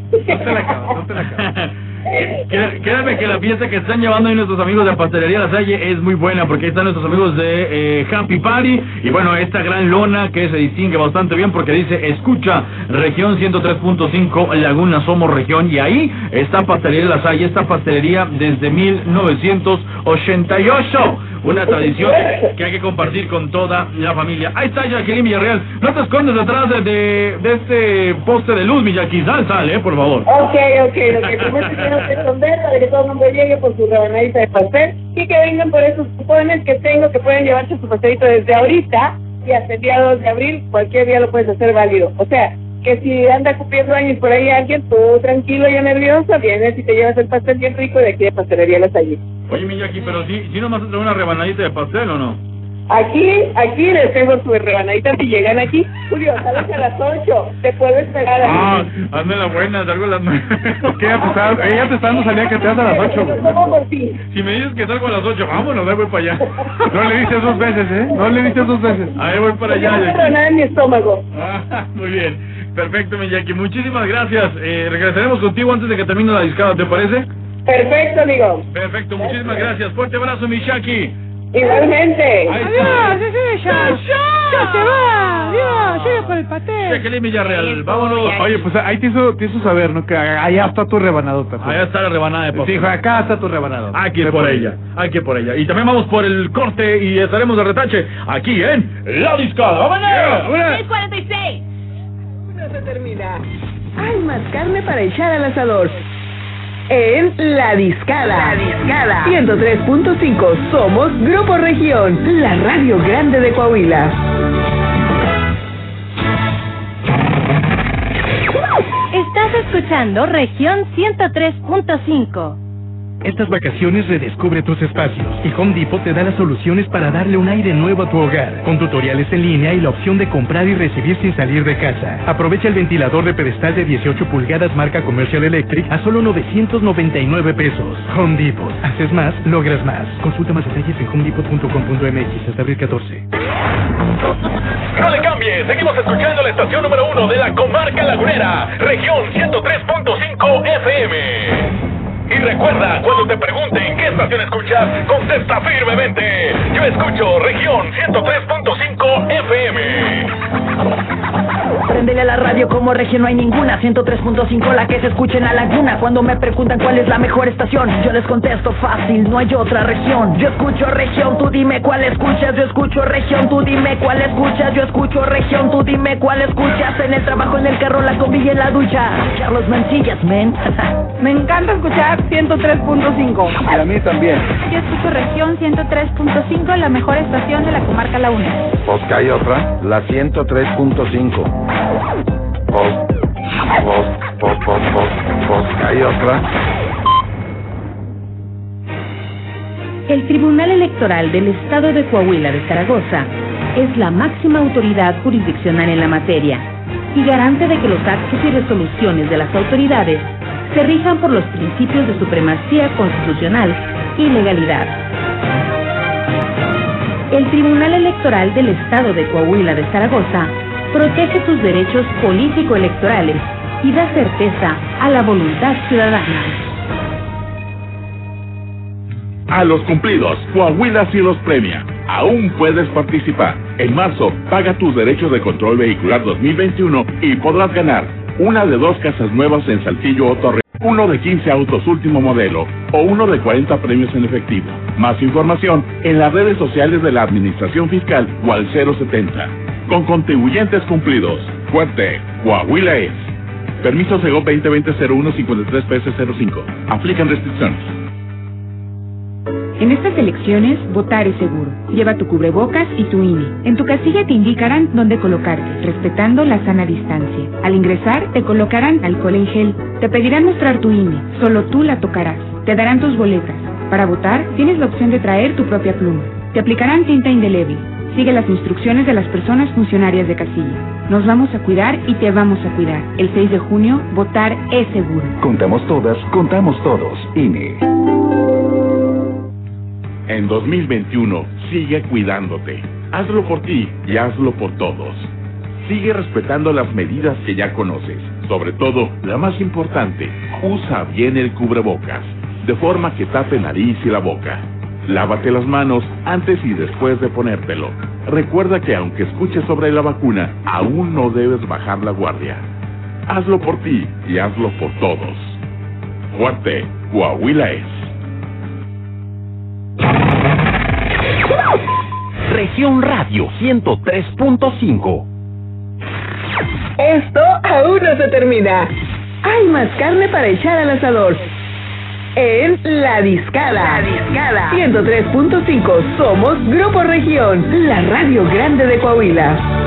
Qué- Créanme que la fiesta que están llevando ahí nuestros amigos de Pastelería La Salle es muy buena porque ahí están nuestros amigos de eh, Happy Party y bueno, esta gran lona que se distingue bastante bien porque dice escucha región 103.5 Laguna Somos Región y ahí está Pastelería La Salle, esta pastelería desde 1988. Una tradición que hay que compartir con toda la familia. Ahí está Jacqueline Villarreal. No te escondes detrás de, de, este poste de luz, Jackie. Sal, sal, eh, por favor. Ok, ok, lo que primero que esconder para que todo el mundo llegue por su rebanadita de pastel y que vengan por esos cupones que tengo que pueden llevarse su pastelito desde ahorita y hasta el día 2 de abril, cualquier día lo puedes hacer válido. O sea, que si anda cumpliendo años por ahí alguien, tú tranquilo y nervioso, vienes y te llevas el pastel bien rico de aquí de Pastelería Las Allí. Oye, mi Jackie, pero si, si nomás trae una rebanadita de pastel o no? Aquí, aquí les tengo su rebanadita si llegan aquí. Julio, sales a las 8, te puedo esperar. Ah, hazme la buena, salgo a las nueve. ¿Qué? Ella te está, ella te está dando salida que te das a las 8. ¿Cómo por ti? Si me dices que salgo a las ocho, vámonos, ahí voy para allá. No le dices dos veces, ¿eh? No le dices dos veces. Ahí voy para allá, No tengo nada en mi estómago. Ah, muy bien. Perfecto, mi Jackie. Muchísimas gracias. Eh, regresaremos contigo antes de que termine la discada, ¿te parece? Perfecto, amigo. Perfecto, muchísimas gracias. Fuerte abrazo, mi Jackie. Igualmente. Ahí está. Adiós, ese ya, ya se va. Adiós, llega por el pastel. Jacqueline Villarreal, vámonos. Oye, pues ahí te hizo, te hizo saber, ¿no? Que allá está tu rebanadota. Allá está la rebanada de pastel. Sí, hijo, acá está tu rebanadota. Aquí Ve por ella, aquí por ella. Y también vamos por el corte y estaremos de retache aquí en La Discada. ¡Vámonos! 646. Una se termina. Hay más carne para echar al asador. En La Discada. La Discada. 103.5. Somos Grupo Región. La radio grande de Coahuila. Estás escuchando región 103.5. Estas vacaciones redescubre tus espacios y Home Depot te da las soluciones para darle un aire nuevo a tu hogar, con tutoriales en línea y la opción de comprar y recibir sin salir de casa. Aprovecha el ventilador de pedestal de 18 pulgadas marca Commercial Electric a solo 999 pesos. Home Depot. Haces más, logras más. Consulta más detalles en homedepot.com.mx hasta abril 14. No le cambie, seguimos escuchando la estación número uno de la comarca lagunera, región 103.5 FM. Y recuerda, cuando te pregunten qué estación escuchas, contesta firmemente. Yo escucho región 103.5 FM. Préndele a la radio como región, no hay ninguna. 103.5 la que se escucha en la laguna. Cuando me preguntan cuál es la mejor estación Yo les contesto fácil, no hay otra región. Yo escucho región, tú dime cuál escuchas. Yo escucho región, tú dime cuál escuchas. Yo escucho región, tú dime cuál escuchas. En el trabajo, en el carro, la combi y en la ducha. Carlos Mancillas, men. Me encanta escuchar 103.5. Y a mí también. Yo escucho región 103.5, la mejor estación de la comarca La Una. Pues que hay otra, la 103.5. El Tribunal Electoral del Estado de Coahuila de Zaragoza es la máxima autoridad jurisdiccional en la materia y garante de que los actos y resoluciones de las autoridades se rijan por los principios de supremacía constitucional y legalidad. El Tribunal Electoral del Estado de Coahuila de Zaragoza protege sus derechos político-electorales y da certeza a la voluntad ciudadana. A los cumplidos, Coahuila sí los premia. Aún puedes participar. En marzo, paga tus derechos de control vehicular 2021 y podrás ganar una de dos casas nuevas en Saltillo o Torre, uno de 15 autos último modelo o uno de 40 premios en efectivo. Más información en las redes sociales de la Administración Fiscal o al 070. Con contribuyentes cumplidos. Fuerte, Coahuila es. Permiso Sego 2020-01-53-PS05. Aplican restricciones. En estas elecciones, votar es seguro. Lleva tu cubrebocas y tu INE. En tu casilla te indicarán dónde colocarte, respetando la sana distancia. Al ingresar, te colocarán alcohol en gel. Te pedirán mostrar tu INE. Solo tú la tocarás. Te darán tus boletas. Para votar, tienes la opción de traer tu propia pluma. Te aplicarán tinta indeleble. Sigue las instrucciones de las personas funcionarias de casilla. Nos vamos a cuidar y te vamos a cuidar. El 6 de junio, votar es seguro. Contamos todas, contamos todos. INE. En 2021, sigue cuidándote. Hazlo por ti y hazlo por todos. Sigue respetando las medidas que ya conoces. Sobre todo, la más importante, usa bien el cubrebocas, de forma que tape nariz y la boca. Lávate las manos antes y después de ponértelo. Recuerda que aunque escuches sobre la vacuna, aún no debes bajar la guardia. Hazlo por ti y hazlo por todos. Fuerte, Coahuila es. Región Radio 103.5. Esto aún no se termina. Hay más carne para echar al asador. En La Discada. La Discada. 103.5. Somos Grupo Región, la radio grande de Coahuila.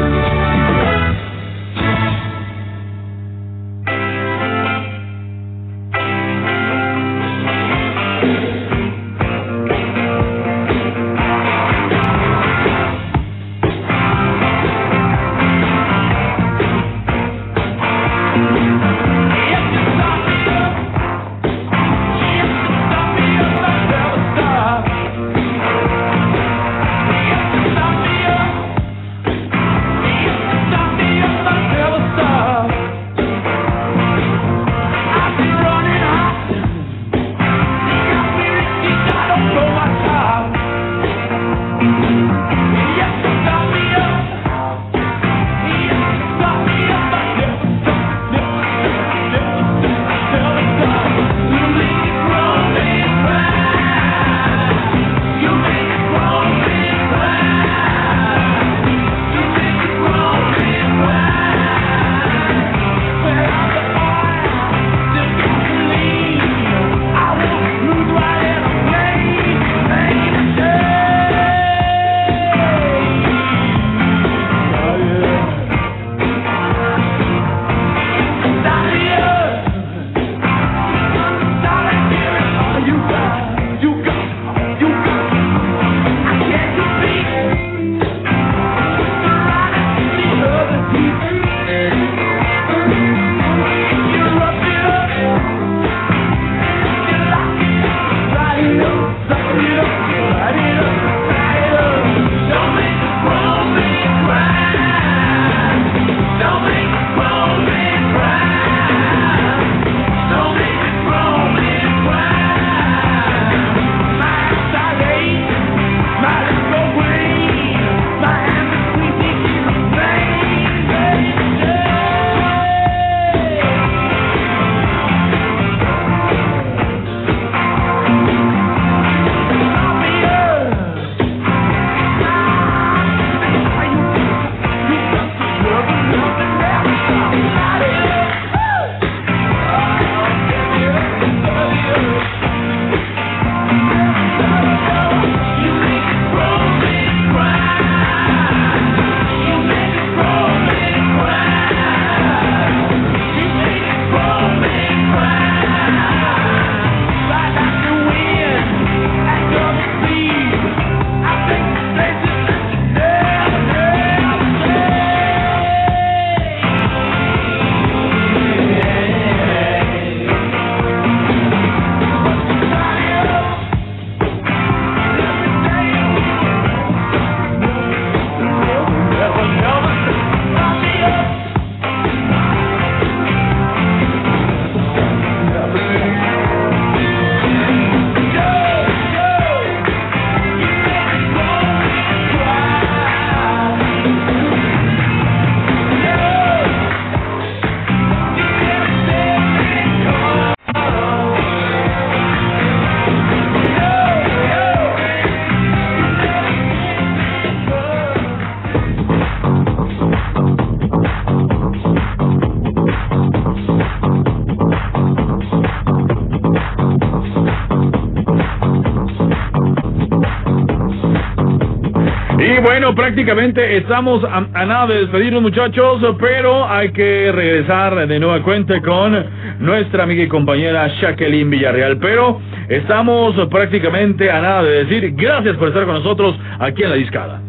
Prácticamente estamos a, nada de despedirnos, muchachos, pero hay que regresar de nueva cuenta con nuestra amiga y compañera Jacqueline Villarreal. Pero estamos prácticamente a nada de decir gracias por estar con nosotros aquí en la discada.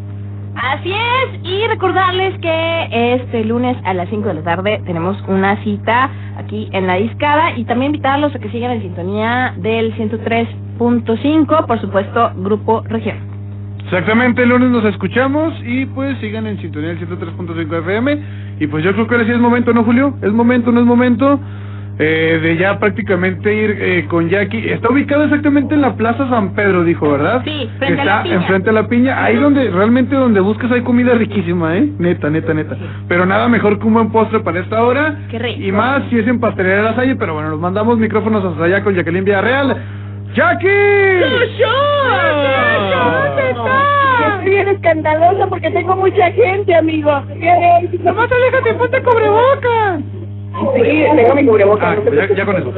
Así es, y recordarles que este lunes a las 5 de la tarde tenemos una cita aquí en la discada y también invitarlos a que sigan en sintonía del 103.5, por supuesto, Grupo Región. Exactamente, el lunes nos escuchamos y pues sigan en sintonía del 103.5 FM. Y pues yo creo que ahora sí es momento, ¿no, Julio? Es momento, no es momento eh, de ya prácticamente ir eh, con Jackie. Está ubicado exactamente en la Plaza San Pedro, dijo, ¿verdad? Sí, frente a Está la piña. enfrente a la piña. Ahí donde, realmente donde buscas hay comida riquísima, ¿eh? Neta, neta, neta. Pero nada mejor que un buen postre para esta hora. Qué rico. Y más si es en Pastelería de la Salle, pero bueno, nos mandamos micrófonos hasta allá con Jacqueline Villarreal. ¡Jackie! ¿Dónde está? Estoy bien escandalosa porque tengo mucha gente, amigo. Nomás aléjate, ponte cubrebocas. Sí, tengo mi cubrebocas. no Ah, ya, ya con eso.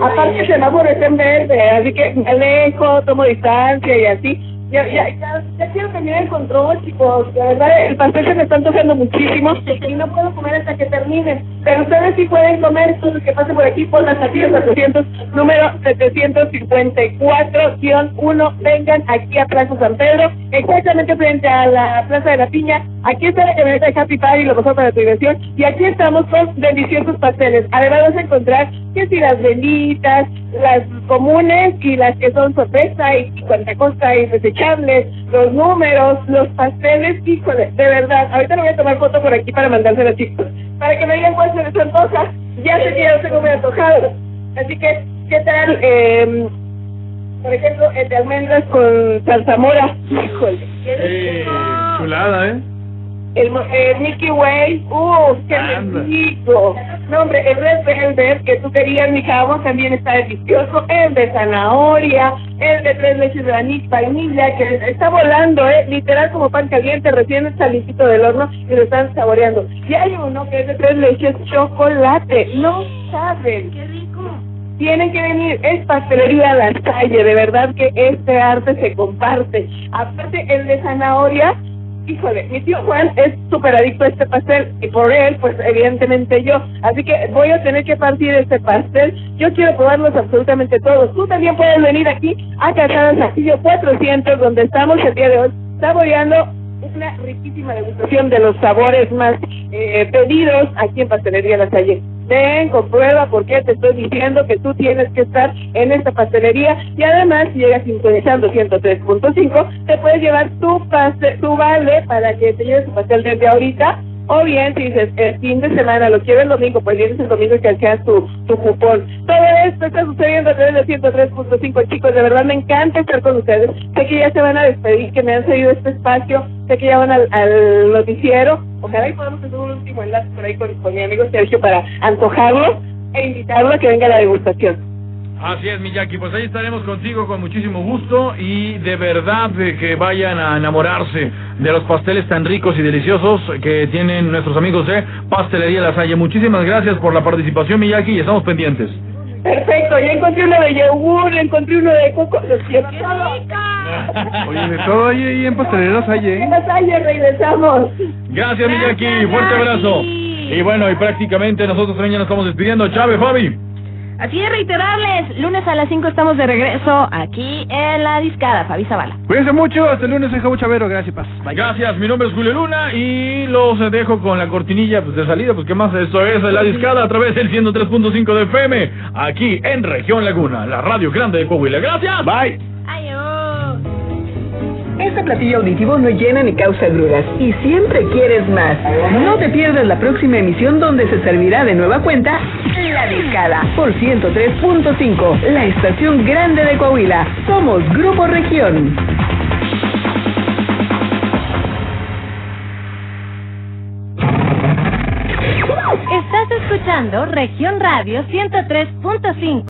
Aparte el semáforo está en verde, así que me alejo, tomo distancia y así. Ya, ya, ya, ya quiero terminar el control, chicos. De verdad, el pastel se me está antojando muchísimo y no puedo comer hasta que termine. Pero ustedes sí pueden comer, todos los que pasen por aquí por las Casillas 400, número 754-1. Vengan aquí a Plaza San Pedro, exactamente frente a la Plaza de la Piña. Aquí está la camioneta de Happy Party, lo mejor para tu diversión. Y aquí estamos con deliciosos pasteles. Además vas a encontrar que si las velitas, las comunes y las que son sorpresa y, y cuentacosta y desechables, los números, los pasteles, híjole, de verdad. Ahorita le voy a tomar foto por aquí para mandársela, chicos. Para que me digan cuál se les antoja. Ya sé que ya lo tengo muy antojado. Así que, ¿qué tal? Eh, por ejemplo, el de almendras con zarzamora. Híjole, qué rico. Chulada, ¿eh? El, mo- el Mickey Way, ¡uh! ¡Qué rico! No, hombre, el Red Velvet que tú querías, mi jabón, también está delicioso. El de zanahoria, el de tres leches de anís, vainilla, que está volando, ¿eh? Literal como pan caliente, recién salitito del horno y lo están saboreando. Y hay uno que es de tres leches, chocolate. No saben. ¡Qué rico! Tienen que venir, es pastelería La Salle, de verdad que este arte se comparte. Aparte, el de zanahoria, híjole, mi tío Juan es súper adicto a este pastel y por él, pues evidentemente yo. Así que voy a tener que partir este pastel. Yo quiero probarlos absolutamente todos. Tú también puedes venir aquí a Casada Castillo 400, donde estamos el día de hoy, saboreando una riquísima degustación de los sabores más eh, pedidos aquí en Pastelería La Salle. Ven, comprueba por qué te estoy diciendo que tú tienes que estar en esta pastelería. Y además si llegas sintonizando 103.5 te puedes llevar tu paste, tu vale para que te lleves tu pastel desde ahorita. O bien si dices el fin de semana lo quiero el domingo pues vienes el domingo y canjeas tu, cupón. Todo esto está sucediendo a través de 103.5 chicos. De verdad me encanta estar con ustedes. Sé que ya se van a despedir que me han cedido este espacio sé que ya van al, al noticiero ojalá y podamos hacer un último enlace por ahí con, con mi amigo Sergio para antojarlo e invitarlo a que venga a la degustación Así es, Miyaki, pues ahí estaremos contigo con muchísimo gusto y de verdad de que vayan a enamorarse de los pasteles tan ricos y deliciosos que tienen nuestros amigos de Pastelería La Salle. Muchísimas gracias por la participación, Miyaki, y estamos pendientes. Perfecto ya encontré uno de yogur encontré uno de coco los quiero todos Oye, de todo ahí, ahí en Salle, en ¿eh? Salle regresamos Gracias, Miyaki, fuerte abrazo. Y bueno, y prácticamente nosotros también ya nos estamos despidiendo. Chávez, Fabi. Así es, reiterarles, lunes a las 5 estamos de regreso aquí en la discada, Fabi Zavala. Cuídense mucho, hasta el lunes en Jabo Chavero, gracias, paz. Bye. Gracias, mi nombre es Julio Luna y los dejo con la cortinilla pues, de salida, pues qué más, esto es La Discada a través del 103.5 de FM, aquí en Región Laguna, la radio grande de Coahuila. Gracias. Bye. Este platillo auditivo no llena ni causa gruras y siempre quieres más. No te pierdas la próxima emisión donde se servirá de nueva cuenta La Discada por 103.5, la estación grande de Coahuila. Somos Grupo Región. Estás escuchando Región Radio 103.5.